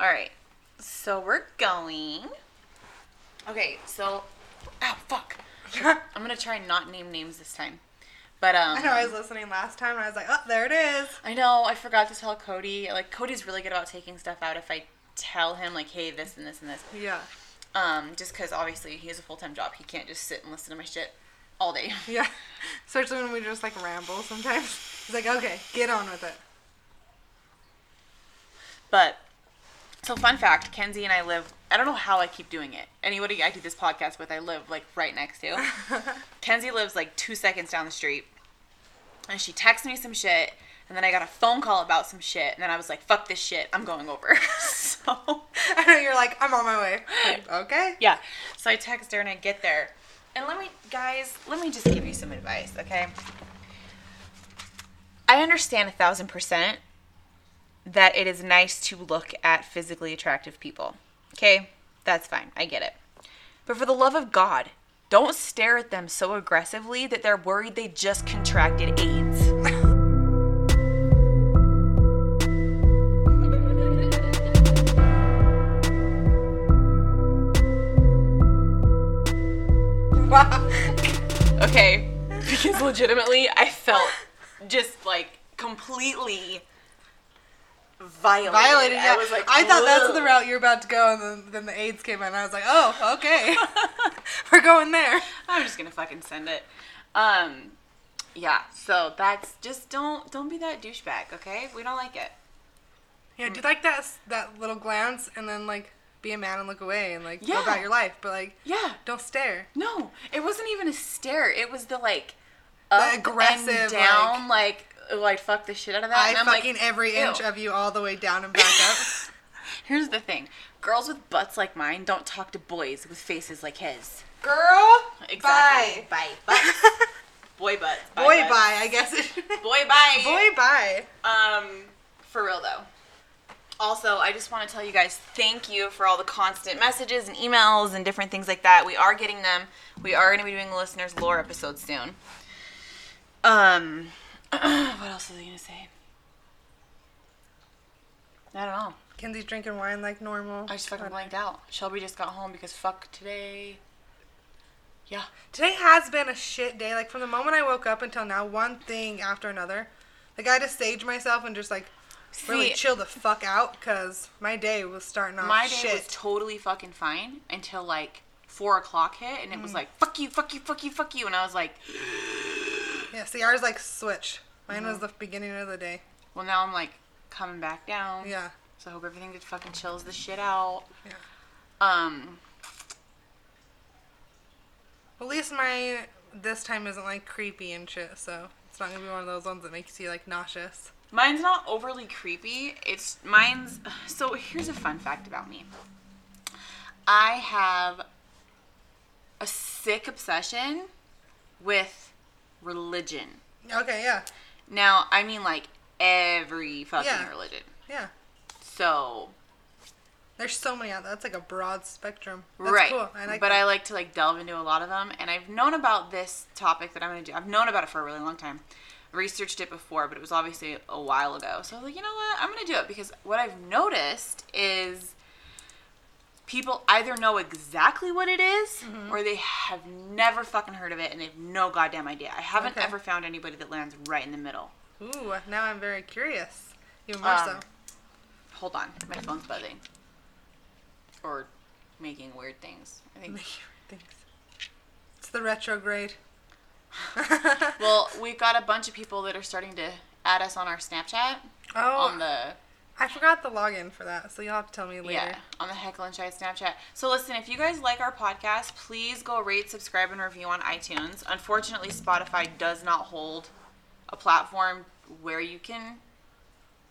All right. So we're going. Okay, so. Ow, fuck. I'm gonna try and not name names this time. But um I know I was listening last time and I was like, oh, there it is. I know, I forgot to tell Cody. Like Cody's really good about taking stuff out if I tell him like, hey, this and this and this. Yeah. Um, just because obviously he has a full time job, he can't just sit and listen to my shit all day. Yeah. Especially when we just like ramble sometimes. He's like, okay, get on with it. But so fun fact, Kenzie and I live I don't know how I keep doing it. Anybody I do this podcast with, I live like right next to. Kenzie lives like two seconds down the street. And she texts me some shit, and then I got a phone call about some shit, and then I was like, fuck this shit, I'm going over. so I know you're like, I'm on my way. Like, okay. yeah. So I text her and I get there. And let me guys, let me just give you some advice, okay? I understand a thousand percent that it is nice to look at physically attractive people. Okay? That's fine. I get it. But for the love of God, don't stare at them so aggressively that they're worried they just contracted AIDS. okay? Because legitimately, I felt just like completely violated. Violated. Yeah. I was like, I thought that's the route you're about to go, and then, then the AIDS came in. And I was like, oh, okay, we're going there. I'm just gonna fucking send it. Um, yeah. So that's just don't don't be that douchebag, okay? We don't like it. Yeah, do you like that that little glance, and then like be a man and look away, and like go Yeah. about your life. But like, Yeah. don't stare. No, it wasn't even a stare. It was the like The aggressive, and down, like like fuck the shit out of that. I and I'm fucking like, every ew. inch of you all the way down and back up. Here's the thing: girls with butts like mine don't talk to boys with faces like his. Girl, Exactly. bye. Bye. Butts. Boy butts. Bye Boy, butts. bye. I guess it. Boy bye. Boy, bye. Um, for real though. Also, I just want to tell you guys thank you for all the constant messages and emails and different things like that. We are getting them. We are going to be doing a listeners lore episode soon. Um, what else was I going to say? I don't know. Kenzie's drinking wine like normal. I just fucking blanked out. Shelby just got home because fuck today. Yeah. Today has been a shit day. Like from the moment I woke up until now, one thing after another. Like I had to stage myself and just like really chill the fuck out because my day was starting off My day shit. was totally fucking fine until like four o'clock hit, and it was mm. like fuck you, fuck you, fuck you, fuck you, and I was like, yeah, see, ours like switched. Mine was Mm-hmm. the beginning of the day. well, now I'm like coming back down. Yeah, So I hope everything just fucking chills the shit out. yeah. Um, At least my this time isn't like creepy and shit. So it's not gonna be one of those ones that makes you like nauseous. mine's not overly creepy. It's mine's. So here's a fun fact about me. I have a sick obsession with religion. Okay, yeah, Now, I mean like every fucking Yeah. religion. yeah. So There's so many out there. That's like a broad spectrum. That's right. cool. I like but that. I like to like delve into a lot of them, and I've known about this topic that I'm gonna do. I've known about it for a really long time. Researched it before, but it was obviously a while ago. So I was like, you know what? I'm gonna do it because what I've noticed is people either know exactly what it is, Mm-hmm. or they have never fucking heard of it and they have no goddamn idea. I haven't Okay. ever found anybody that lands right in the middle. Ooh, now I'm very curious. Even more Um, so. Hold on, my phone's buzzing. Or making weird things. I think Thanks. It's the retrograde. Well, we've got a bunch of people that are starting to add us on our Snapchat oh, on the I forgot the login for that, so you'll have to tell me later. yeah on the Heckle and Shy Snapchat. So listen, if you guys like our podcast, please go rate, subscribe, and review on iTunes. Unfortunately, Spotify does not hold a platform where you can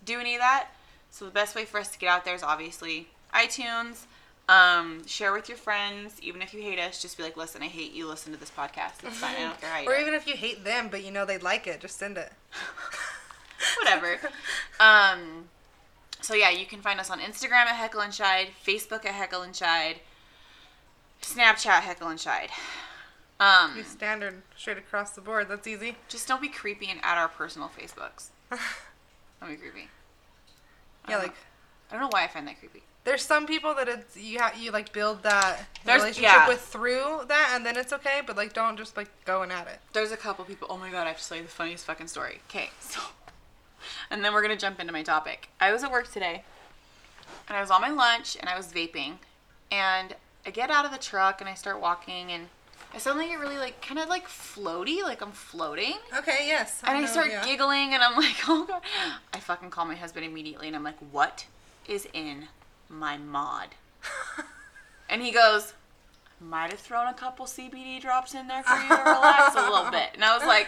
do any of that. So the best way for us to get out there is obviously iTunes. Um, share with your friends, even if you hate us. Just be like, listen, I hate you. Listen to this podcast. It's fine. I don't care how you Or do it." even if you hate them, but you know they'd like it, just send it. whatever. um, so yeah, you can find us on Instagram at Heckle and Shide, Facebook at Heckle and Shide, Snapchat Heckle and Shide. Um, Be standard, straight across the board. That's easy. just don't be creepy and add our personal Facebooks. Don't be creepy. I Yeah, like I don't know why I find that creepy. There's some people that it's you ha- you like build that There's- relationship yeah. with through that, and then it's okay. But like, don't just like go and add it. There's a couple people. Oh my god, I have to tell you the funniest fucking story. Okay, so, and then we're gonna jump into my topic. I was at work today, and I was on my lunch, and I was vaping, and I get out of the truck and I start walking, and I suddenly get really like kind of like floaty, like I'm floating. Okay. Yes. And I start yeah. giggling, and I'm like, oh god. I fucking call my husband immediately, and I'm like, what is in my mod? And he goes, might have thrown a couple CBD drops in there for you to relax a little bit. And I was like,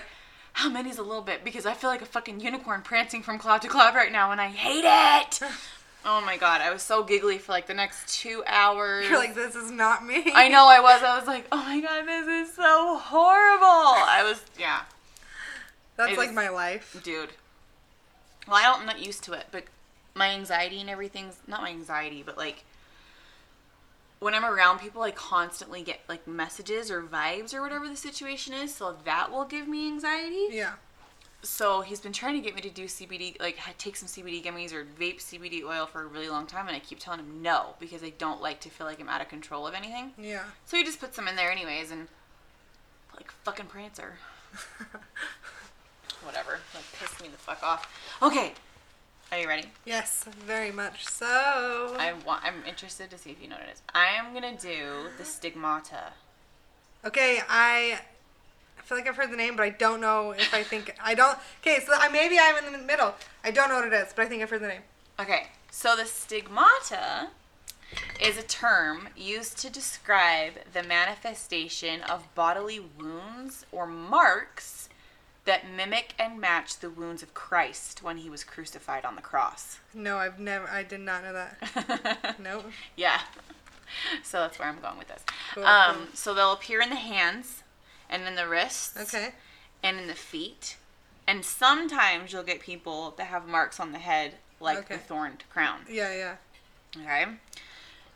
how many's a little bit? Because I feel like a fucking unicorn prancing from cloud to cloud right now, and I hate it. Oh my god, I was so giggly for like the next two hours. You're like, this is not me. I know I was. I was like, oh my god, this is so horrible. I was, yeah. That's it like was- my life. dude. Well, I don't, I'm not used to it, but my anxiety and everything's not my anxiety, but like when I'm around people, I constantly get like messages or vibes or whatever the situation is. So that will give me anxiety. Yeah. So he's been trying to get me to do CBD, like take some CBD gummies or vape CBD oil for a really long time, and I keep telling him no because I don't like to feel like I'm out of control of anything. Yeah. So he just puts them in there anyways, and like fucking Prancer. Whatever. Like piss me the fuck off. Okay. Are you ready? yes. Very much so. I want I'm interested to see if you know what it is. I am gonna do the stigmata. Okay, I I feel like I've heard the name, but I don't know if I think I don't. Okay, so I maybe I'm in the middle. I don't know what it is, but I think I've heard the name. Okay, so the stigmata is a term used to describe the manifestation of bodily wounds or marks that mimic and match the wounds of Christ when he was crucified on the cross. No, I've never. I did not know that. Nope. Yeah. So that's where I'm going with this. Cool, um, cool. So they'll appear in the hands and in the wrists Okay. and in the feet. And sometimes you'll get people that have marks on the head like Okay. the thorned crown. Yeah, yeah. Okay.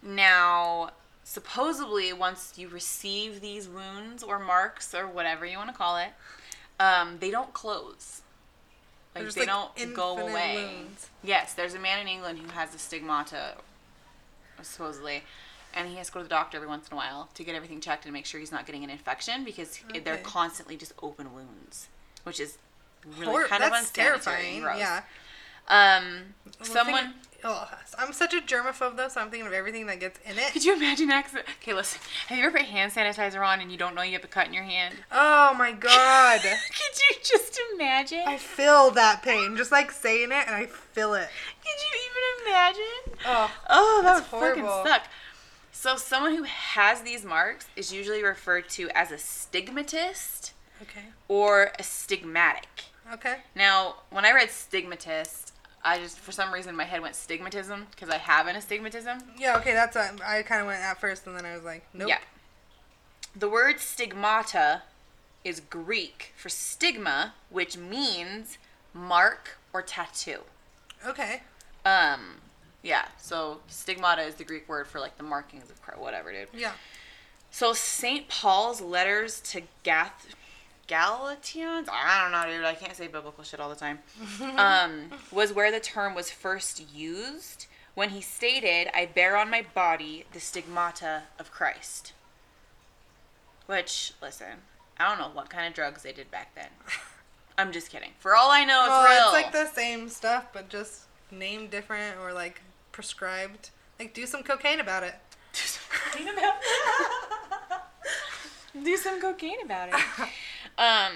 Now, supposedly, once you receive these wounds or marks or whatever you want to call it, um, they don't close. Like There's, they like, don't go away. wounds. Yes, there's a man in England who has a stigmata, supposedly, and he has to go to the doctor every once in a while to get everything checked and make sure he's not getting an infection because they're constantly just open wounds, which is really Hor- kind of unsanitary terrifying. gross. Yeah. Um, Well, someone. Oh, I'm such a germaphobe though, so I'm thinking of everything that gets in it. Could you imagine accident? Okay, listen. Have you ever put hand sanitizer on and you don't know you have a cut in your hand? Oh my god. Could you just imagine? I feel that pain. Just like saying it, and I feel it. Could you even imagine? Oh. Oh, that would horrible. fucking suck. So someone who has these marks is usually referred to as a stigmatist Okay. or a stigmatic. Okay. Now, when I read stigmatist, I just for some reason my head went stigmatism because I have an astigmatism. Yeah. Okay. That's what I kind of went at first, and then I was like, nope. Yeah. The word stigmata is Greek for stigma, which means mark or tattoo. Okay. Um, yeah. So stigmata is the Greek word for like the markings of whatever, dude. Yeah. So St. Paul's letters to Gath Galatians, I don't know, dude. I can't say biblical shit all the time. um, was where the term was first used when he stated, "I bear on my body the stigmata of Christ." Which, listen, I don't know what kind of drugs they did back then. I'm just kidding. For all I know, it's oh, real. it's like the same stuff, but just named different or like prescribed. Like, do some cocaine about it. Do some cocaine about it. Do some cocaine about it. Um,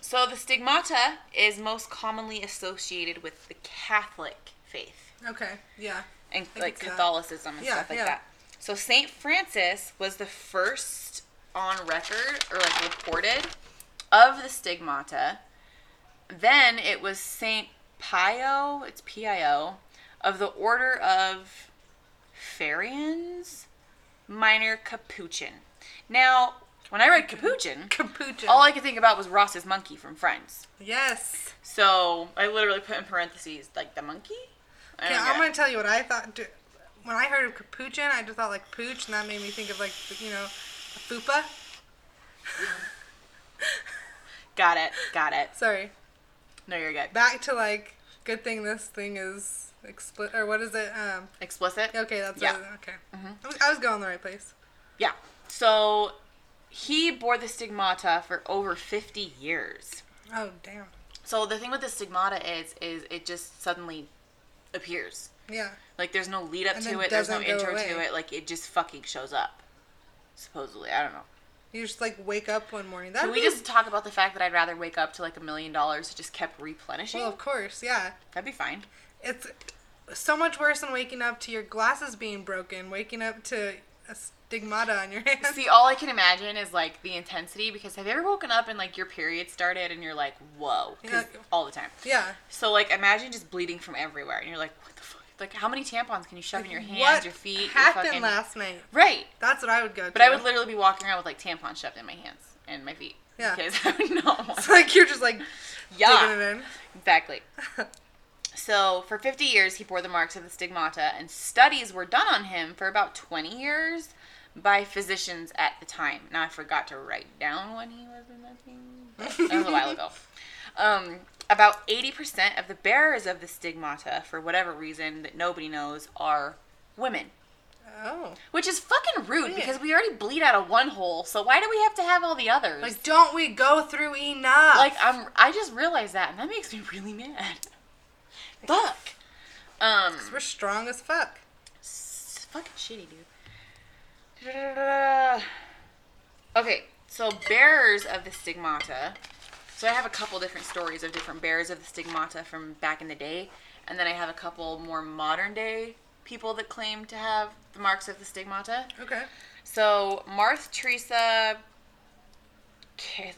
so the stigmata is most commonly associated with the Catholic faith Okay. Yeah. and like see that. Catholicism and Yeah, stuff like yeah. that. So Saint Francis was the first on record or like reported of the stigmata. Then it was Saint Pio, it's P I O, of the Order of Friars, Minor Capuchin. Now, when I read Capuchin, Capuchin. all I could think about was Ross's monkey from Friends. yes. So I literally put in parentheses like the monkey. Okay, I'm gonna tell you what I thought. When I heard of capuchin, I just thought like pooch, and that made me think of like you know, a fupa. Got it. Got it. Sorry. No, you're good. Back to like, good thing this thing is explicit or what is it? Um, Explicit. okay, that's Yeah. what, okay. Was, I was going the right place. Yeah. So he bore the stigmata for over 50 years. Oh damn. So the thing with the stigmata is, is it just suddenly appears. Yeah. Like there's no lead up And to it. There's no intro to it. Like it just fucking shows up. Supposedly, I don't know. You just like wake up one morning. That Can we just talk about the fact that I'd rather wake up to like a million dollars that just kept replenishing? Well, of course, yeah. That'd be fine. It's so much worse than waking up to your glasses being broken. Waking up to a stigmata on your hand. See, all I can imagine is like the intensity because have you ever woken up and like your period started and you're like, whoa, Yeah. all the time. yeah. So like imagine just bleeding from everywhere and you're like, what the fuck? Like how many tampons can you shove in your hands, your feet, your happened fucking last night? Right. That's what I would go to. But I would literally be walking around with like tampons shoved in my hands and my feet. Yeah. Because I would not want It's like you're just like Yeah. digging it in. Exactly. So, for 50 years, he bore the marks of the stigmata, and studies were done on him for about 20 years by physicians at the time. Now, I forgot to write down when he was in that thing. That was a while ago. Um, about 80% of the bearers of the stigmata, for whatever reason that nobody knows, are women. Oh. Which is fucking rude Yeah. because we already bleed out of one hole, so why do we have to have all the others? Like, don't we go through enough? Like I'm I just realized that and that makes me really mad. Fuck. Um Cause we're strong as fuck. it's fucking shitty, dude. Okay, so bearers of the stigmata. So I have a couple different stories of different bearers of the stigmata from back in the day, and then I have a couple more modern day people that claim to have the marks of the stigmata. Okay. So Marth Teresa,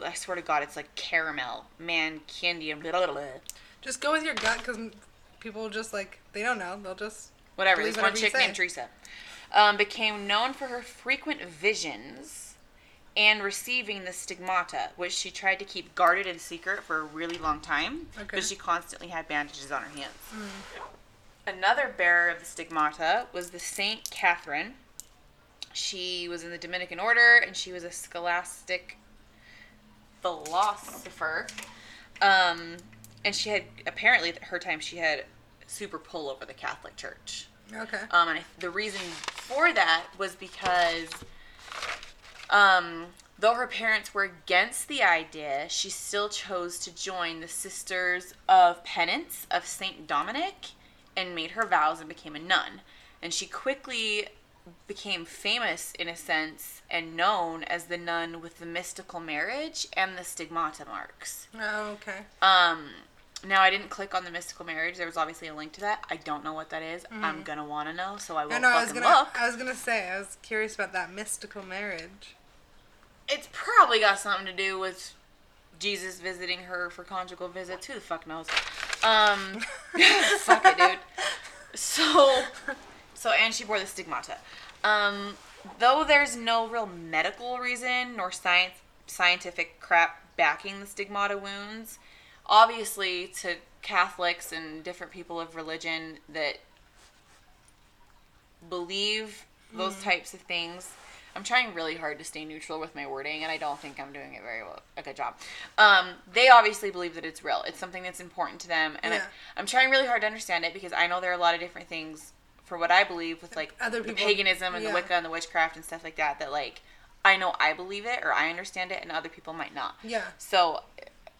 I swear to God, it's like caramel, man, candy, and blah, blah, blah. Just go with your gut because people just like they don't know. They'll just whatever. This one chick named. Teresa um, became known for her frequent visions and receiving the stigmata, which she tried to keep guarded and secret for a really long time. Okay. But she constantly had bandages on her hands. Another bearer of the stigmata was the Saint Catherine. She was in the Dominican order, and she was a scholastic philosopher. Um, and she had apparently at her time she had super pull over the Catholic Church. okay. Um, and I, the reason for that was because, um, though her parents were against the idea, she still chose to join the Sisters of Penance of Saint Dominic and made her vows and became a nun. And she quickly became famous in a sense and known as the nun with the mystical marriage and the stigmata marks. Oh, okay. Um, now I didn't click on the mystical marriage. There was obviously a link to that. I don't know what that is. I'm gonna want to know, so I will I know. I was gonna. look. I was gonna say. I was curious about that mystical marriage. It's probably got something to do with Jesus visiting her for conjugal visits. Who the fuck knows? Um, fuck it, dude. So, so and she bore the stigmata. Um, though there's no real medical reason nor science scientific crap backing the stigmata wounds, obviously to Catholics and different people of religion that believe those types of things. I'm trying really hard to stay neutral with my wording, and I don't think I'm doing it very well, a good job. Um, they obviously believe that it's real. It's something that's important to them, and Yeah. I, I'm trying really hard to understand it because I know there are a lot of different things for what I believe with like Other the people- paganism and yeah. the Wicca and the witchcraft and stuff like that. That like I know I believe it or I understand it, and other people might not. Yeah. So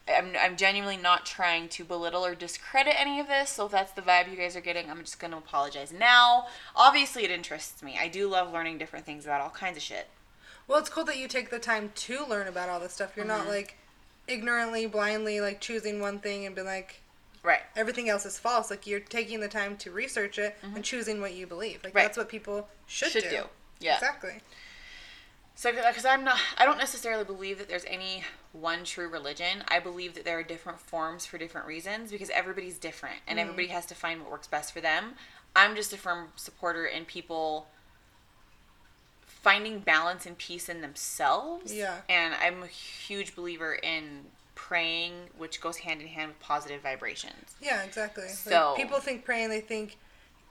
I'm, I'm genuinely not trying to belittle or discredit any of this. So if that's the vibe you guys are getting, I'm just going to apologize now. Obviously, it interests me. I do love learning different things about all kinds of shit. Well, it's cool that you take the time to learn about all this stuff. You're Mm-hmm. not like ignorantly, blindly like choosing one thing and be like Right. everything else is false. Like you're taking the time to research it and choosing what you believe. Like Mm-hmm. Right. that's what people should, Should do. do. Yeah. Exactly. So, because I'm not, I don't necessarily believe that there's any one true religion. I believe that there are different forms for different reasons because everybody's different and mm. everybody has to find what works best for them. I'm just a firm supporter in people finding balance and peace in themselves. Yeah. And I'm a huge believer in praying, which goes hand in hand with positive vibrations. Yeah, exactly. So- like, people think praying, they think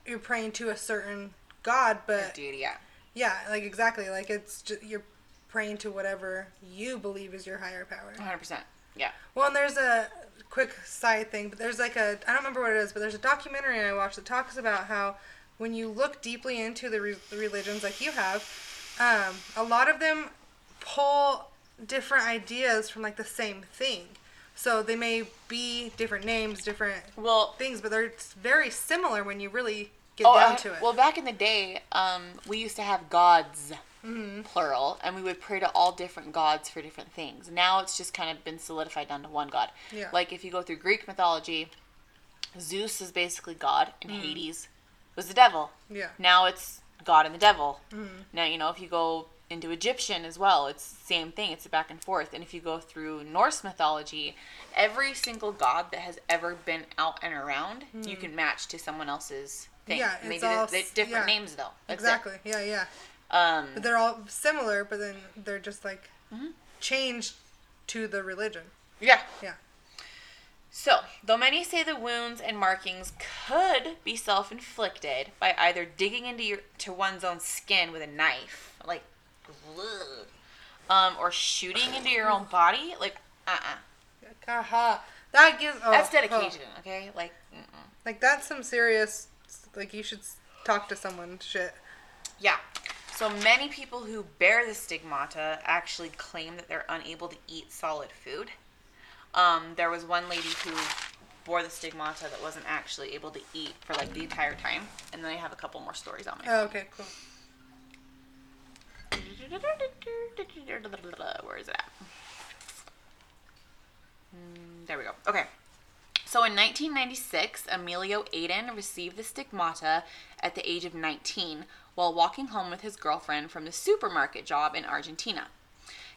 you're praying to a certain God, but Dude, yeah. Yeah, like exactly, like it's just, you're praying to whatever you believe is your higher power. 100%. Yeah. Well, and there's a quick side thing, but there's like a I don't remember what it is, but there's a documentary I watched that talks about how when you look deeply into the, re- the religions like you have, um, a lot of them pull different ideas from like the same thing. So they may be different names, different Well, things, but they're very similar when you really get oh, down I- to it. well, back in the day, um, we used to have gods, Mm-hmm. plural, and we would pray to all different gods for different things. Now it's just kind of been solidified down to one god. Yeah. Like if you go through Greek mythology, Zeus is basically God, and Mm-hmm. Hades was the devil. yeah. Now it's God and the devil. Mm-hmm. Now, you know, if you go into Egyptian as well, it's the same thing. It's a back and forth. And if you go through Norse mythology, every single god that has ever been out and around, you can match to someone else's thing. Yeah, Maybe it's they- all they- s- different yeah. names though. That's it. Exactly. Yeah, yeah. Um, But they're all similar, but then they're just like Mm-hmm. changed to the religion. yeah. Yeah. So, though many say the wounds and markings could be self-inflicted by either digging into your to one's own skin with a knife, like, ugh, um, or shooting into your own body, like, uh-uh. Haha. That gives. Oh, That's oh. dedication, okay? Like, mm-mm. Like that's some serious. Like you should talk to someone. Shit. yeah. So many people who bear the stigmata actually claim that they're unable to eat solid food. Um, there was one lady who bore the stigmata that wasn't actually able to eat for like the entire time, and then I have a couple more stories on my. Oh, okay. Cool. Where is it at? Mm, There we go. Okay. So in 1996, Emilio Aiden received the stigmata at the age of 19 while walking home with his girlfriend from the supermarket job in Argentina.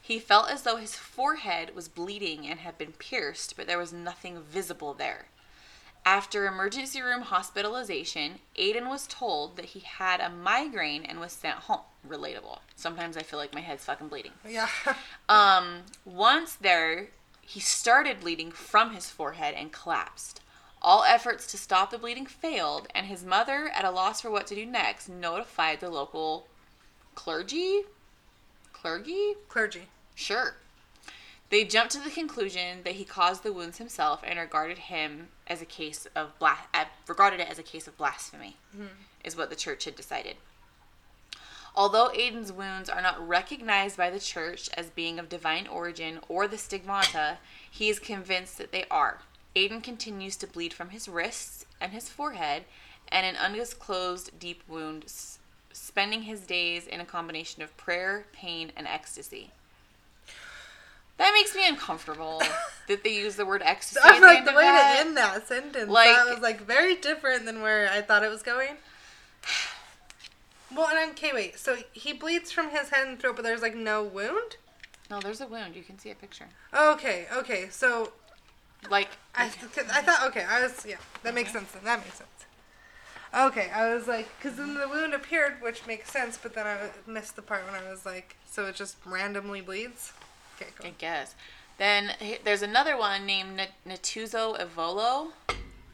He felt as though his forehead was bleeding and had been pierced, but there was nothing visible there. After emergency room hospitalization, Aiden was told that he had a migraine and was sent home. Relatable. Sometimes I feel like my head's fucking bleeding. Yeah. Um, once there, he started bleeding from his forehead and collapsed. All efforts to stop the bleeding failed, and his mother, at a loss for what to do next, notified the local clergy. Clergy? Clergy. Sure. They jumped to the conclusion that he caused the wounds himself and regarded him as a case of blas- uh, regarded it as a case of blasphemy, is what the church had decided. Although Aiden's wounds are not recognized by the church as being of divine origin or the stigmata, he is convinced that they are. Aiden continues to bleed from his wrists and his forehead, and an undisclosed deep wound, spending his days in a combination of prayer, pain, and ecstasy. That makes me uncomfortable that they use the word ecstasy. I'm like the way that. to end that sentence. Like- that was like very different than where I thought it was going. Well, and I'm okay. Wait. So he bleeds from his head and throat, but there's like no wound. No, there's a wound. You can see a picture. Okay. Okay. So Like, I, I thought okay. I was yeah. That makes sense. Then. That makes sense. Okay, I was like, because then the wound appeared, which makes sense, but then I missed the part when I was like, so it just randomly bleeds. Okay, I guess. Then there's another one named N- Natuzo Evolo.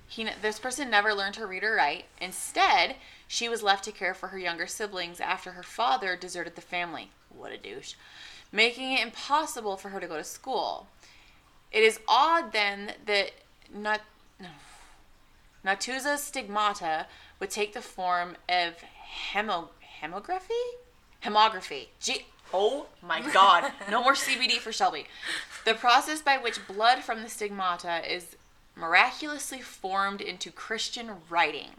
He, this person never learned to read or write. Instead, she was left to care for her younger siblings after her father deserted the family. What a douche. Making it impossible for her to go to school. It is odd then that Nat- Natuzza's stigmata would take the form of hemo- hemography? Hemography. G- oh my god. No more CBD for Shelby. The process by which blood from the stigmata is miraculously formed into Christian writing.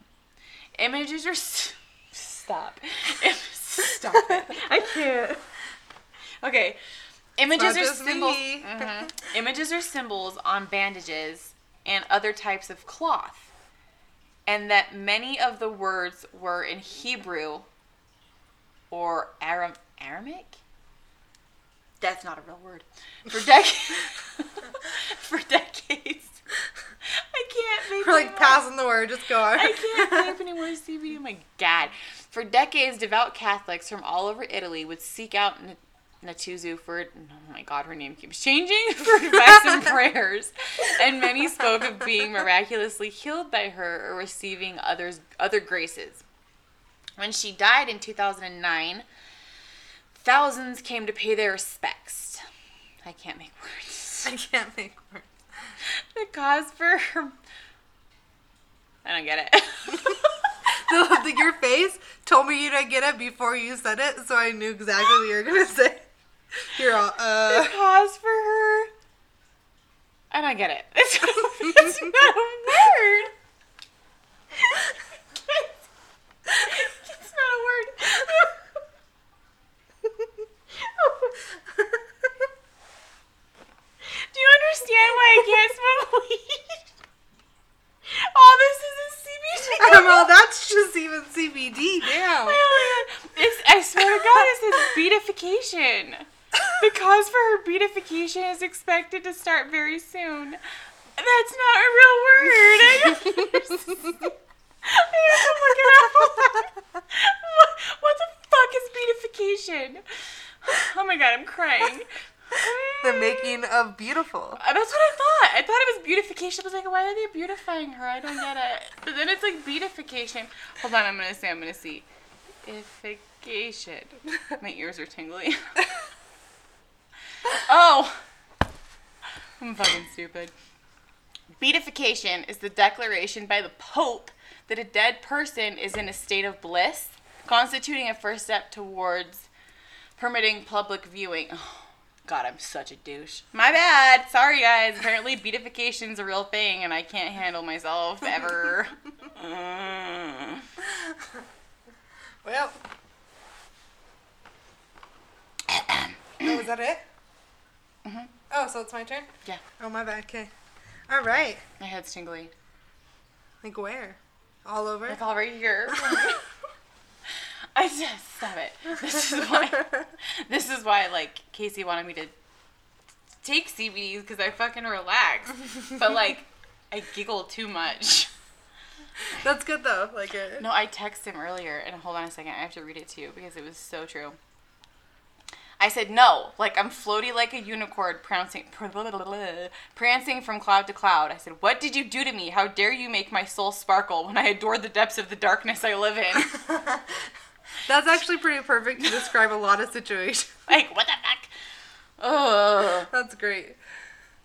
Images are. s- Stop. Im- Stop it. I can't. Okay. Images are symbols. me. Mhm. Images are symbols on bandages and other types of cloth and that many of the words were in Hebrew or Aram- Aramic. That's not a real word. For decades, for decades, I can't make We're like passing the word. Just go on. I can't type any more CBD. Oh my god! For decades, devout Catholics from all over Italy would seek out N- Natuzu for oh my god, her name keeps changing for advice and prayers, and many spoke of being miraculously healed by her or receiving others other graces. When she died in 2009, thousands came to pay their respects. I can't make words. I can't make words. The cause for her... I don't get it. the, the, your face told me you didn't get it before you said it, so I knew exactly what you were gonna say. You're all, uh. the cause for her. I don't get it. It's, it's not a word. it's not a word. Do you understand why I can't smoke weed? All oh, this is a CBD. well, that's just even CBD. Damn. It's, I swear to God, it says beatification. The cause for her beatification is expected to start very soon. That's not a real word. I don't understand. I have to look it up. What, what the fuck is beatification? Oh my god, I'm crying. the making of beautiful. Uh, That's what I thought. I thought it was beautification. I was like, why are they beautifying her? I don't get it. But then it's like beatification. Hold on, I'm gonna say. I'm gonna see. Ification. My ears are tingling. oh, I'm fucking stupid. Beatification is the declaration by the Pope that a dead person is in a state of bliss, constituting a first step towards permitting public viewing. Oh, God, I'm such a douche. My bad. Sorry, guys. Apparently, beatification's a real thing, and I can't handle myself ever. Mm. Well. oh, is that it? Mhm. Oh, so it's my turn? Yeah, Oh, my bad. Okay. All right. my head's tingly. Like where? All over? Like all right here. I just stop it. This is why. This is why, like Casey wanted me to take CBDs because I fucking relax. But like, I giggle too much. That's good though. Like it. No, I texted him earlier, and hold on a second, I have to read it to you because it was so true. I said no, like I'm floaty like a unicorn, prancing, prancing from cloud to cloud. I said, "What did you do to me? How dare you make my soul sparkle when I adore the depths of the darkness I live in?" That's actually pretty perfect to describe a lot of situations. like, what the fuck? Oh, That's great.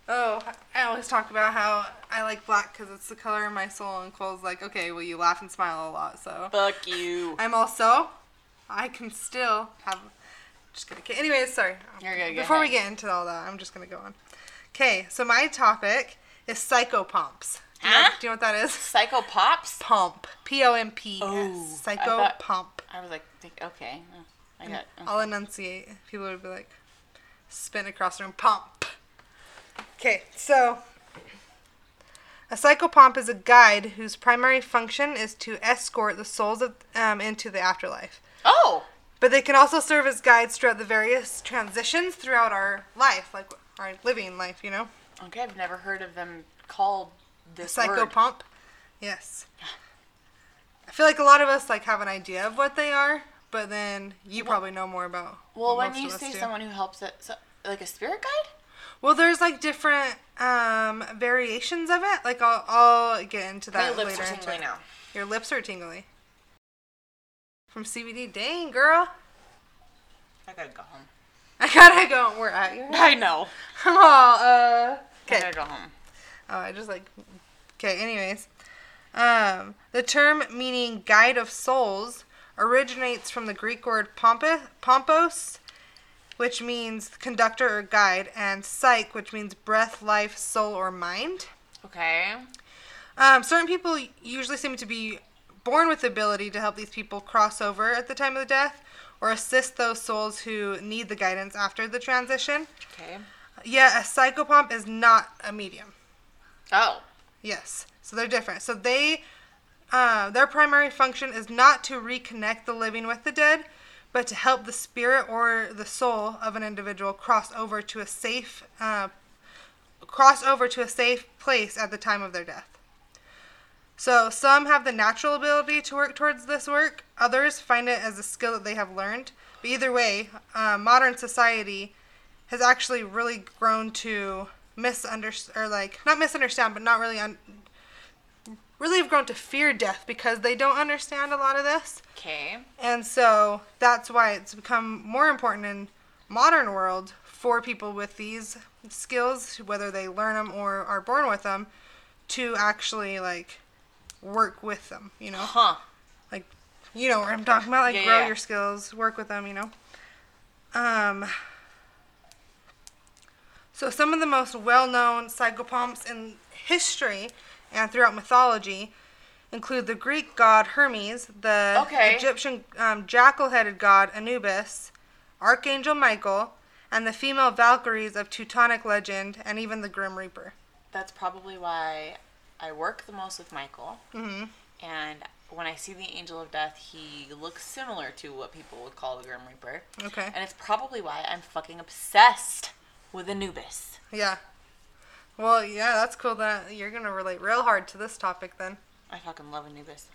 Oh, I always talk about how I like black because it's the color of my soul, and Cole's like, okay, well, you laugh and smile a lot, so. Fuck you. I'm also, I can still have. Just kidding. Okay, anyways, sorry. You're good, go Before we get into all that, I'm just gonna go on. Okay, so my topic is psychopomps. Do you, know, Huh? do you know what that is? Psycho pops? Pomp. P O M P. Oh, Psychopomp. I was like, okay, uh, I got. I'll enunciate. People would be like, spin across the room, pomp. Okay, so a psychopomp is a guide whose primary function is to escort the souls of, um, into the afterlife. Oh, But they can also serve as guides throughout the various transitions throughout our life, like our living life, you know? okay. I've never heard of them called this word. Psychopomp. Yes. I feel like a lot of us like have an idea of what they are, but then you probably know more about. Well, what when you say do. someone who helps it, so, like a spirit guide. Well, there's like different um, variations of it. Like I'll, I'll get into that My lips later. are tingling now. Your lips are tingly. From CBD, dang girl, I gotta go home. I gotta go. We're at you. I know. Oh, uh, I okay. gotta go home. Oh, I just like. Okay. Anyways, um, the term meaning guide of souls originates from the Greek word pompos, which means conductor or guide, and psyche, which means breath, life, soul, or mind. Okay. Um, certain people usually seem to be born with the ability to help these people cross over at the time of the death or assist those souls who need the guidance after the transition. Okay. Yeah, a psychopomp is not a medium. Oh. Yes, so they're different. So they, uh, their primary function is not to reconnect the living with the dead, but to help the spirit or the soul of an individual cross over to a safe, uh, cross over to a safe place at the time of their death. So some have the natural ability to work towards this work. Others find it as a skill that they have learned. But either way, uh, modern society has actually really grown to misunderstand or like not misunderstand, but not really un- really have grown to fear death because they don't understand a lot of this. Okay. And so that's why it's become more important in modern world for people with these skills, whether they learn them or are born with them, to actually like work with them. You know, Huh. like you know what I'm talking about. Like Yeah, grow yeah. your skills, work with them. You know. Um. So some of the most well-known psychopomps in history and throughout mythology include the Greek god Hermes, the Okay. Egyptian um, jackal-headed god Anubis, Archangel Michael, and the female Valkyries of Teutonic legend, and even the Grim Reaper. That's probably why I work the most with Michael. hmm And when I see the Angel of Death, he looks similar to what people would call the Grim Reaper. Okay. And it's probably why I'm fucking obsessed with Anubis. Yeah. Well, yeah, that's cool that you're gonna relate real hard to this topic then. I fucking love Anubis.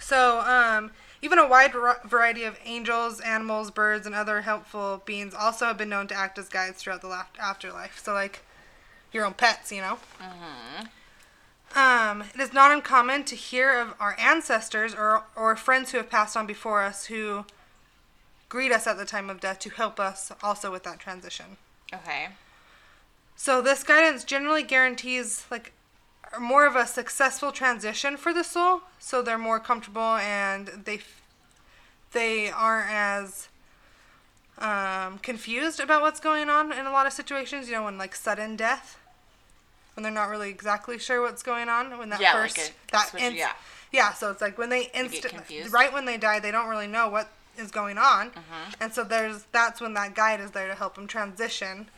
So, um, even a wide variety of angels, animals, birds, and other helpful beings also have been known to act as guides throughout the afterlife. So, like your own pets, you know. Mm-hmm. Um, it is not uncommon to hear of our ancestors or or friends who have passed on before us who greet us at the time of death to help us also with that transition. Okay. So this guidance generally guarantees like more of a successful transition for the soul, so they're more comfortable and they f- they aren't as um, confused about what's going on in a lot of situations. You know, when like sudden death, when they're not really exactly sure what's going on. When that Yeah, like first a that switch- inst- yeah. yeah. So it's like when they get instant confused. right when they die, they don't really know what is going on, Mm-hmm. and so there's that's when that guide is there to help them transition.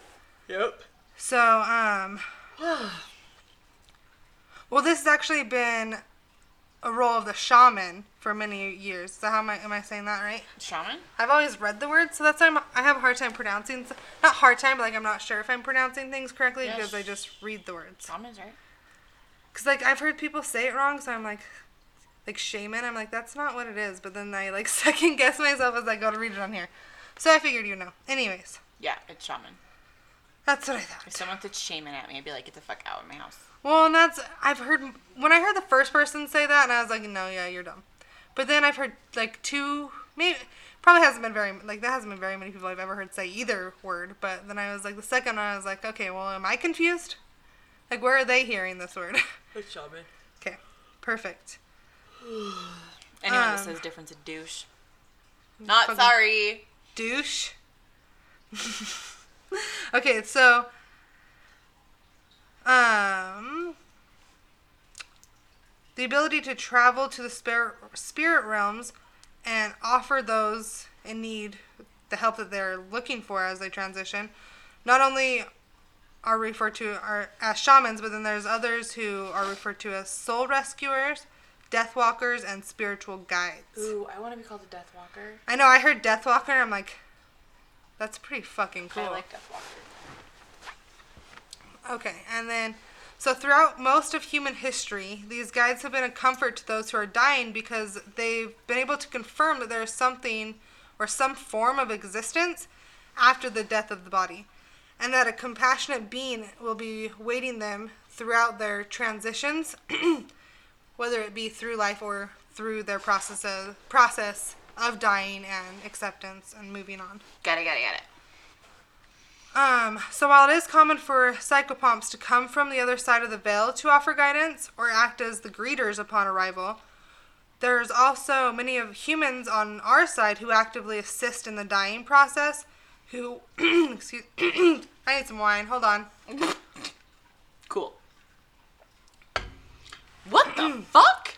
Yep. So, um, well, this has actually been a role of the shaman for many years. So, how am I am I saying that right? Shaman? I've always read the word, so that's why I'm, I have a hard time pronouncing. Not hard time, but like I'm not sure if I'm pronouncing things correctly Yes. because I just read the words. Shaman's right. Because like I've heard people say it wrong, so I'm like, like shaman. I'm like that's not what it is. But then I like second guess myself as I go to read it on here. So I figured you know. Anyways, Yeah, it's shaman. That's what I thought. If someone said shaman at me, I'd be like, get the fuck out of my house. Well, and that's I've heard when I heard the first person say that, and I was like, no, yeah, you're dumb. But then I've heard like two, maybe probably hasn't been very like that hasn't been very many people I've ever heard say either word. But then I was like the second one, I was like, okay, well, am I confused? Like, where are they hearing this word? It's shaman. okay, perfect. Anyone that Um, says different's a douche. Not fucking- sorry. douche. okay, so um the ability to travel to the spirit spirit realms and offer those in need the help that they're looking for as they transition not only are referred to are as shamans but then there's others who are referred to as soul rescuers death walkers and spiritual guides Ooh, I want to be called a death walker. I know. I heard Deathwalker. and I'm like, that's pretty fucking cool. I like death walker. okay, and then so throughout most of human history, these guides have been a comfort to those who are dying because they've been able to confirm that there is something or some form of existence after the death of the body, and that a compassionate being will be waiting them throughout their transitions, whether it be through life or through their process of, process of dying and acceptance and moving on. Got it, got it, got it. Um, so while it is common for psychopomps to come from the other side of the veil to offer guidance or act as the greeters upon arrival, there's also many of humans on our side who actively assist in the dying process. Who, excuse, I need some wine. Hold on. Cool. What the fuck?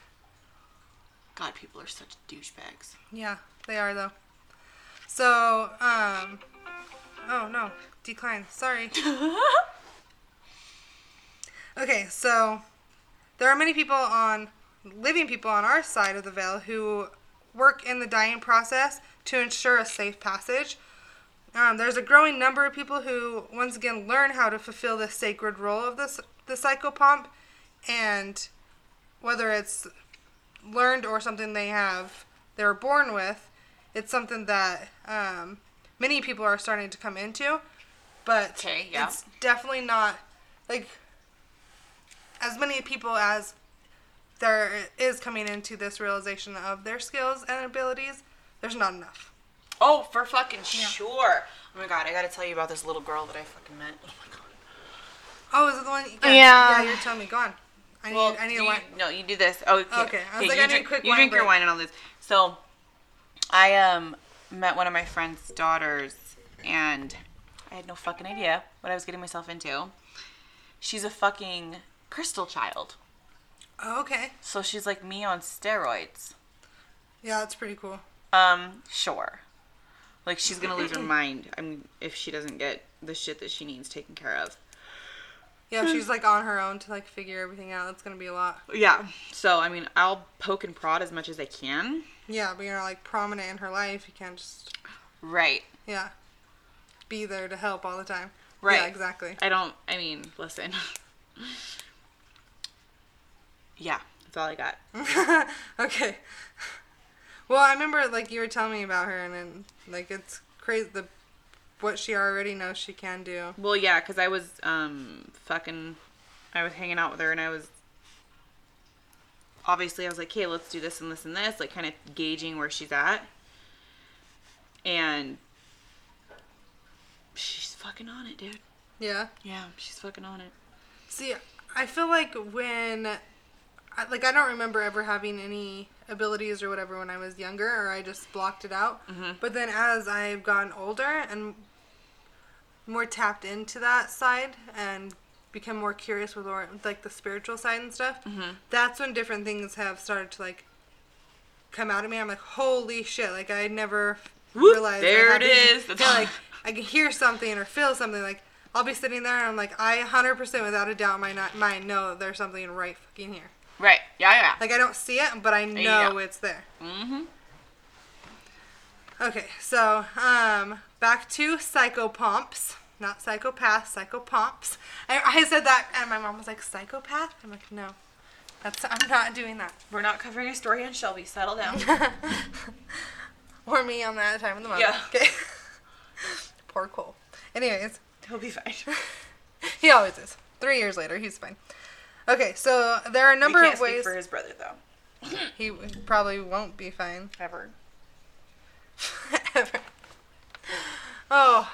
God, people are such douchebags. Yeah, they are though. So, um, oh no, decline. Sorry. Okay, so there are many people on living people on our side of the veil who work in the dying process to ensure a safe passage. Um, there's a growing number of people who, once again, learn how to fulfill this sacred role of this the psychopomp, and whether it's learned or something they have they were born with, it's something that um, many people are starting to come into. But Okay, yeah. it's definitely not like as many people as there is coming into this realization of their skills and abilities. There's not enough. Oh, for fucking sure. Oh my god, I gotta tell you about this little girl that I fucking met. Oh my god. Oh, is it the one? Yeah. Yeah. Yeah, you're telling me. Go on. I need. Well, I need a you- wine. No, you do this. Oh, okay. Okay, I was like, you I need a drink, quick you wine drink your wine and all this. So, I um met one of my friend's daughters, and I had no fucking idea what I was getting myself into. She's a fucking crystal child, Oh, okay. so she's like me on steroids. Yeah, that's pretty cool. Um, sure. Like she's gonna lose her mind. I mean, if she doesn't get the shit that she needs taken care of. Yeah, hmm. she's like on her own to like figure everything out. That's gonna be a lot. Yeah. So I mean, I'll poke and prod as much as I can. Yeah, but you're like prominent in her life. You can't just Right. yeah be there to help all the time. Right. Yeah, exactly. I don't. I mean, listen. yeah, that's all I got. okay. Well, I remember like you were telling me about her, and then like it's crazy the what she already knows she can do. Well, yeah, because I was um fucking, I was hanging out with her, and I was obviously I was like, hey, let's do this and this and this, like kind of gauging where she's at, and she's fucking on it, dude. Yeah. Yeah, she's fucking on it. See, I feel like when, like, I don't remember ever having any abilities or whatever when I was younger, or I just blocked it out. But then as I've gotten older and more tapped into that side and become more curious with like the spiritual side and stuff, that's when different things have started to like come out of me. I'm like, holy shit! Like I never Whoop, realized. there I it had. That's Yeah, all. like I can hear something or feel something. Like I'll be sitting there and I'm like, I 100% without a doubt my not- mind know that there's something right fucking here. Right. Yeah, yeah. Like I don't see it, but I know Yeah. it's there. mm-hmm. Okay, so um, back to psychopomps, not psychopaths, psychopomps. I, I said that, and my mom was like, psychopath. I'm like, no, that's I'm not doing that. We're not covering a story on Shelby. Settle down. or me on that time of the month. Yeah. Okay. Poor Cole. Anyways, He'll be fine. he always is. Three years later, he's fine. Okay, so there are a number we can't of ways. speak for his brother though. He probably won't be fine. Ever. Ever. Oh,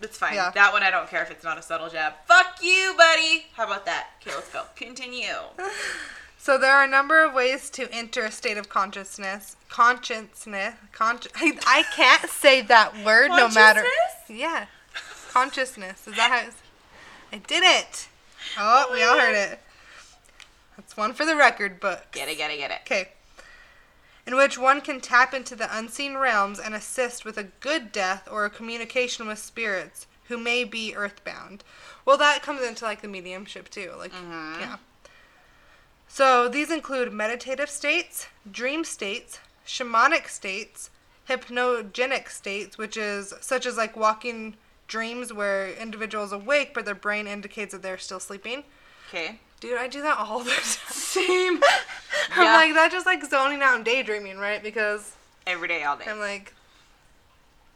It's fine. Yeah. That one I don't care if it's not a subtle jab. Fuck you, buddy. How about that? Okay, let's go. Continue. so there are a number of ways to enter a state of consciousness. Consciousness. Con- I, I can't say that word no matter. Consciousness? Yeah. Consciousness. Is that how it's. I did it. Oh, we all heard it. That's one for the record book. Get it, get it, get it. Okay. In which one can tap into the unseen realms and assist with a good death or a communication with spirits who may be earthbound. Well, that comes into like the mediumship too. Like, mm-hmm. yeah. So these include meditative states, dream states, shamanic states, hypnogenic states, which is such as like walking dreams where individuals awake but their brain indicates that they're still sleeping. Okay. Dude, I do that all the time. Same. I'm Yeah. like that's just like zoning out and daydreaming, right? Because Every day, all day. I'm like,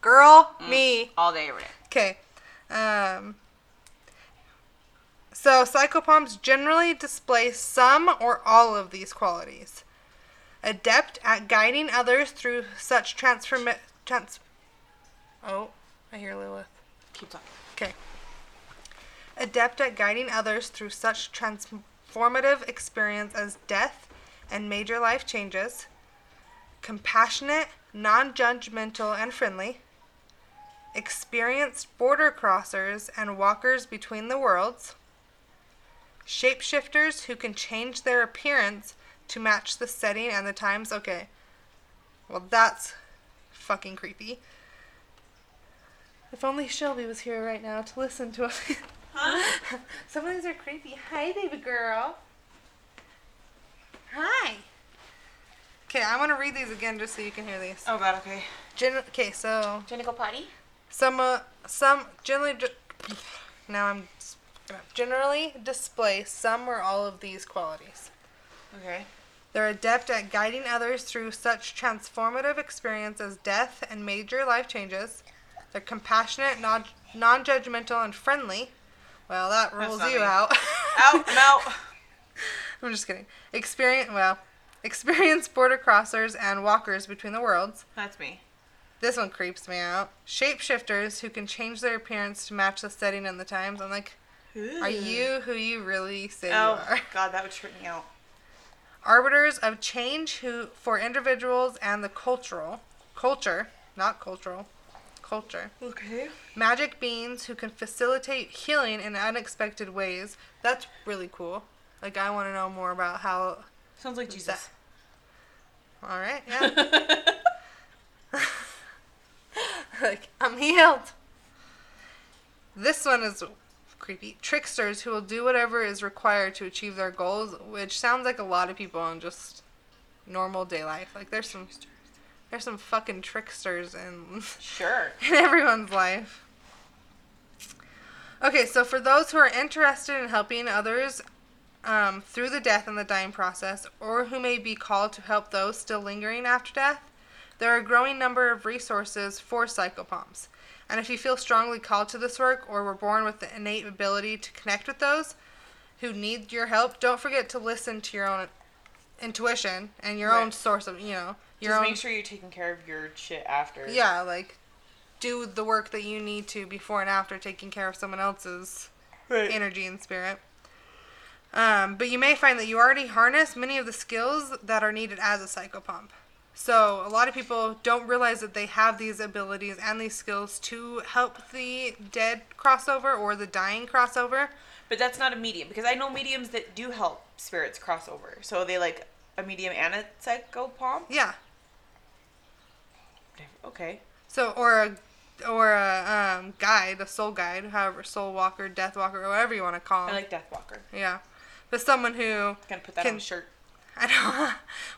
girl, Mm. me. All day, every day. Okay. Um. So psychopomps generally display some or all of these qualities. Adept at guiding others through such transform trans. Oh, I hear Lilith. Keep talking. Okay. Adept at guiding others through such transformative experience as death and major life changes. Compassionate, non judgmental, and friendly. Experienced border crossers and walkers between the worlds. Shapeshifters who can change their appearance to match the setting and the times. Okay. Well, that's fucking creepy. If only Shelby was here right now to listen to us. Some of these are creepy. Hi, baby girl. Hi. Okay, I want to read these again just so you can hear these. Oh god, okay. Gen- okay, so Do you wanna go potty? some uh, some generally di- now I'm generally display some or all of these qualities. Okay. They're adept at guiding others through such transformative experience as death and major life changes. They're compassionate, non-judgmental, and friendly. Well, that rules you me. out. Out, I'm out. I'm just kidding. Experience well, experienced border crossers and walkers between the worlds. That's me. This one creeps me out. Shapeshifters who can change their appearance to match the setting and the times. I'm like, are you who you really say Oh you are? God, that would trip me out. Arbiters of change who for individuals and the cultural culture, not cultural, culture. Okay. Magic beings who can facilitate healing in unexpected ways. That's really cool. Like I want to know more about how. Sounds like Jesus. All right, yeah. like I'm healed. This one is creepy. Tricksters who will do whatever is required to achieve their goals, which sounds like a lot of people in just normal day life. Like there's some there's some fucking tricksters in Sure. in everyone's life. Okay, so for those who are interested in helping others um, through the death and the dying process, or who may be called to help those still lingering after death, there are a growing number of resources for psychopomps. And if you feel strongly called to this work, or were born with the innate ability to connect with those who need your help, don't forget to listen to your own intuition and your own source of, you know, your Just own make sure you're taking care of your shit after. yeah, like do the work that you need to before and after taking care of someone else's Right. energy and spirit. Um, but you may find that you already harness many of the skills that are needed as a psychopomp. So a lot of people don't realize that they have these abilities and these skills to help the dead crossover or the dying crossover. But that's not a medium because I know mediums that do help spirits cross over. So they like a medium and a psychopomp? Yeah. Okay. So or a or a um, guide, a soul guide, however, soul walker, death walker, or whatever you want to call I like death walker. yeah. But someone who Gonna put that Can- on a shirt. I know.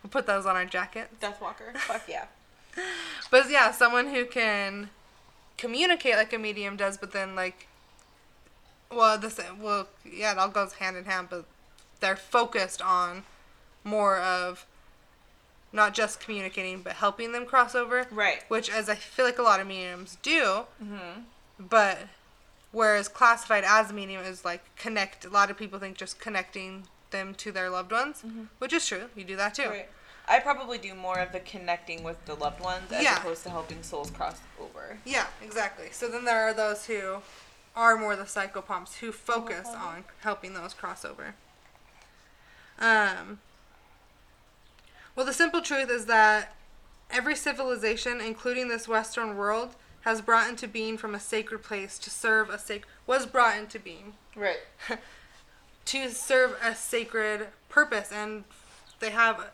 we'll put those on our jacket. Deathwalker. Fuck yeah. But yeah, someone who can communicate like a medium does, but then like, well, this well, yeah, it all goes hand in hand, but they're focused on more of not just communicating, but helping them cross over. Right. Which, as I feel like a lot of mediums do, Mm-hmm. but whereas classified as a medium is like connect. A lot of people think just connecting them to their loved ones, which is true. You do that too. Right. I probably do more of the connecting with the loved ones as Yeah. opposed to helping souls cross over. Yeah, exactly. So then there are those who are more the psychopomps who focus on helping those cross over. Um, well, the simple truth is that every civilization, including this Western world, has brought into being from a sacred place to serve a sacred was brought into being Right. to serve a sacred purpose, and they have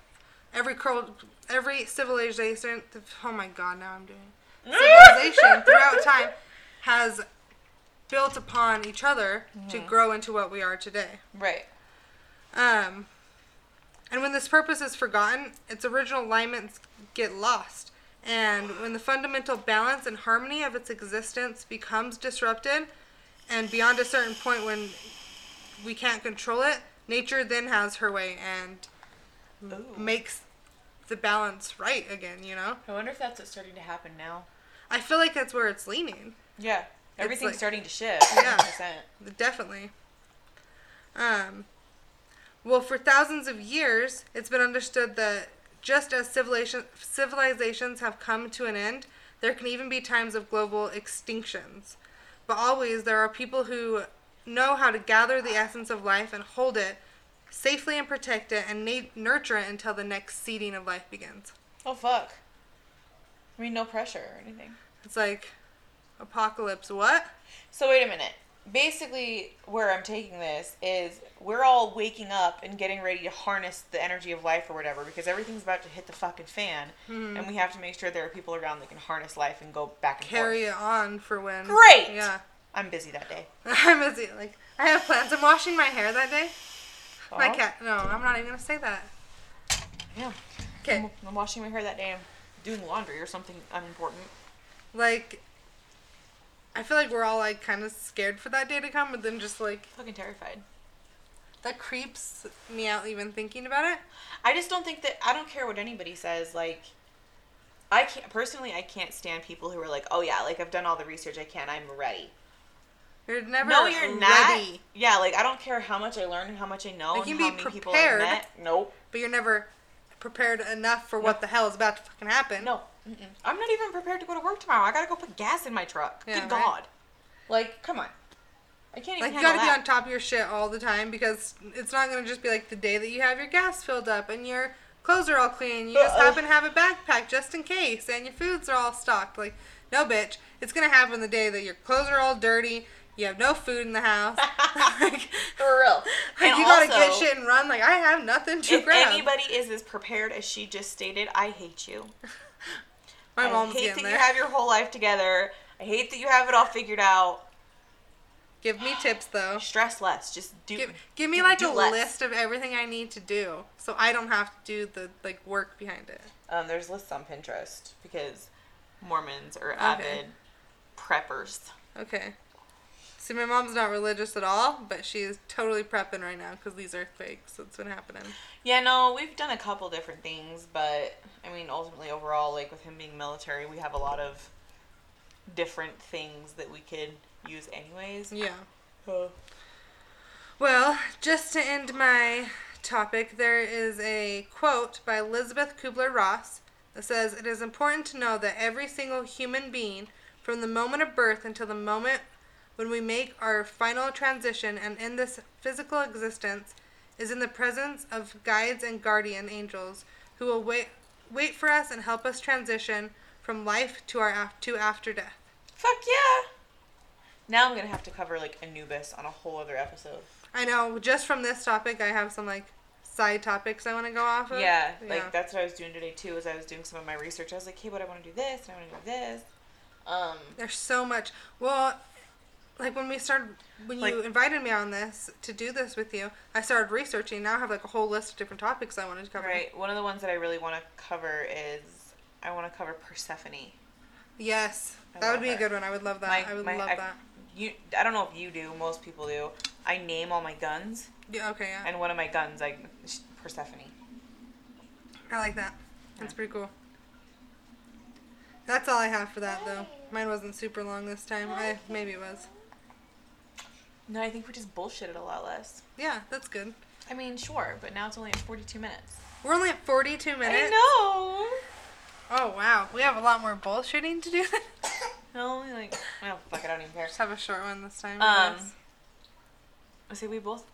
every cro- every civilization. Oh my God! Now I'm doing civilization throughout time has built upon each other to grow into what we are today. Right. Um, and when this purpose is forgotten, its original alignments get lost. And when the fundamental balance and harmony of its existence becomes disrupted, and beyond a certain point when we can't control it, nature then has her way and Ooh. makes the balance right again, you know? I wonder if that's what's starting to happen now. I feel like that's where it's leaning. Yeah. Everything's like- starting to shift. Yeah. 100%. Definitely. Um, well, for thousands of years, it's been understood that just as civilization, civilizations have come to an end, there can even be times of global extinctions. But always, there are people who know how to gather the essence of life and hold it safely and protect it and na- nurture it until the next seeding of life begins. Oh, fuck. I mean, no pressure or anything. It's like apocalypse. What? So, wait a minute. Basically, where I'm taking this is we're all waking up and getting ready to harness the energy of life or whatever because everything's about to hit the fucking fan. Hmm. And we have to make sure there are people around that can harness life and go back and Carry forth. it on for when. Great! Yeah. I'm busy that day. I'm busy. Like I have plans. I'm washing my hair that day. My Oh, cat. No, I'm not even gonna say that. Yeah. Okay. I'm, I'm washing my hair that day. I'm doing laundry or something unimportant. Like, I feel like we're all like kind of scared for that day to come, but then just like Fucking terrified. that creeps me out even thinking about it. I just don't think that I don't care what anybody says. Like, I can't personally. I can't stand people who are like, "Oh yeah, like I've done all the research I can. I'm ready." You're never no, you're not. Yeah, like I don't care how much I learn and how much I know Like, and you how be many people prepared. I've met. Nope. but you're never prepared enough for what the hell is about to fucking happen. No. I'm not even prepared to go to work tomorrow. I gotta go put gas in my truck. Yeah, Good right. God. Like, come on. I can't even Like you gotta be on top of your shit all the time because it's not gonna just be like the day that you have your gas filled up and your clothes are all clean. You just happen to have a backpack just in case and your foods are all stocked. Like, no bitch. It's gonna happen the day that your clothes are all dirty, you have no food in the house. like, For real. like, And you gotta get shit and run. Like I have nothing to If grab. anybody is as prepared as she just stated, I hate you. My I mom's hate that there. you have your whole life together. I hate that you have it all figured out. Give me tips though. Stress less. Just do. Give, give me like a less. list of everything I need to do, so I don't have to do the like work behind it. Um, there's lists on Pinterest because Mormons are Okay. avid preppers. Okay. See, my mom's not religious at all, but she's totally prepping right now because these earthquakes. That's been happening. Yeah, no, we've done a couple different things, but I mean, ultimately, overall, like with him being military, we have a lot of different things that we could use, anyways. Yeah. Uh, Well, just to end my topic, there is a quote by Elisabeth Kübler-Ross that says, It is important to know that every single human being, from the moment of birth until the moment when we make our final transition and end this physical existence, is in the presence of guides and guardian angels who will wait, wait for us and help us transition from life to our af- to after death. fuck yeah! Now I'm gonna have to cover like Anubis on a whole other episode. I know, just from this topic, I have some like side topics I want to go off of. Yeah, like that's what I was doing today too. As I was doing some of my research, I was like, hey, but I want to do this, and I want to do this. Um, There's so much. Well, like when we started, when you Like- invited me on this to do this with you, I started researching. Now I have like a whole list of different topics I wanted to cover. right. One of the ones that I really want to cover is I want to cover Persephone. Yes, I that would be a good one. I would love that. I would love I, that. You, I don't know if you do. Most people do. I name all my guns, Yeah. Okay. Yeah. and one of my guns, I Persephone. I like that. That's pretty cool. That's all I have for that though. Mine wasn't super long this time. I maybe it was. No, I think we just bullshitted a lot less. Yeah, that's good. I mean, sure, but now it's only at 42 minutes. We're only at 42 minutes. I know. Oh wow, we have a lot more bullshitting to do. No, like, oh fuck, I don't even care. Just have a short one this time. Um. I see, we both.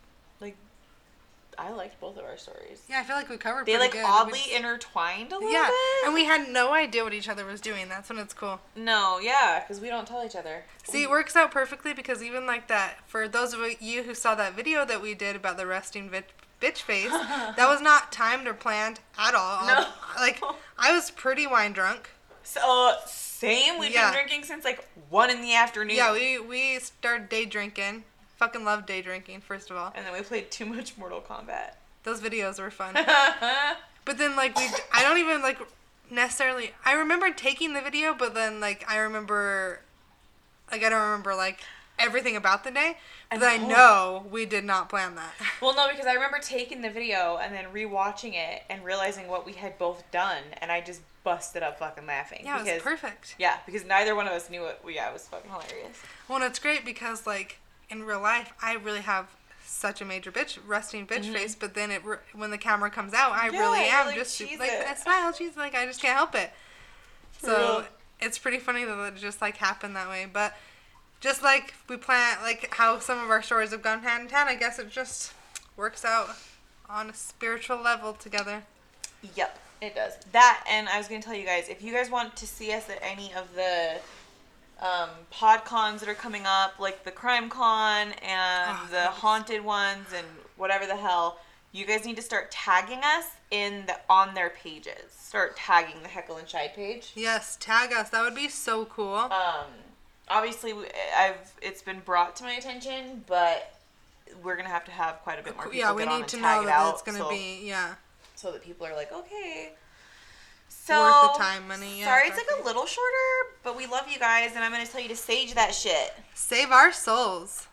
I liked both of our stories. yeah, I feel like we covered. They like good. oddly just- intertwined a little Yeah, bit. and we had no idea what each other was doing. That's when it's cool. No, yeah, because we don't tell each other. See, it works out perfectly because even like that, for those of you who saw that video that we did about the resting bitch, bitch face, that was not timed or planned at all. No. Like, I was pretty wine drunk. So same. We've Yeah. been drinking since like one in the afternoon. Yeah, we, we started day drinking. Fucking love day drinking, first of all. And then we played too much Mortal Kombat. Those videos were fun. But then like we, I don't even like necessarily. I remember taking the video, but then like I remember, like I don't remember like everything about the day. I But I know. know we did not plan that. well, no, because I remember taking the video and then rewatching it and realizing what we had both done, and I just busted up fucking laughing. Yeah, it because, was perfect. Yeah, because neither one of us knew it. Yeah, it was fucking hilarious. Well, and it's great because like in real life, I really have such a major bitch resting bitch face. But then it re- when the camera comes out, I Mm-hmm. Yeah, really am like, just like. I smile, she's like I just can't help it. So real. it's pretty funny that it just like happened that way. But just like we plan, like how some of our stories have gone hand in hand, I guess it just works out on a spiritual level together. Yep, it does. That, and I was going to tell you guys, if you guys want to see us at any of the um, pod cons that are coming up, like the Crime Con and Oh, the Haunted ones and whatever the hell, you guys need to start tagging us in the on their pages. Start tagging the Heckle and Shide page. Yes, tag us. That would be so cool. Um, obviously, I've it's been brought to my attention, but we're gonna have to have quite a bit more people yeah, we need to know that out, it's gonna so- be yeah. so that people are like, okay. So Worth the time, money, yeah, sorry, it's like a little shorter, but we love you guys, and I'm gonna tell you to sage that shit. Save our souls.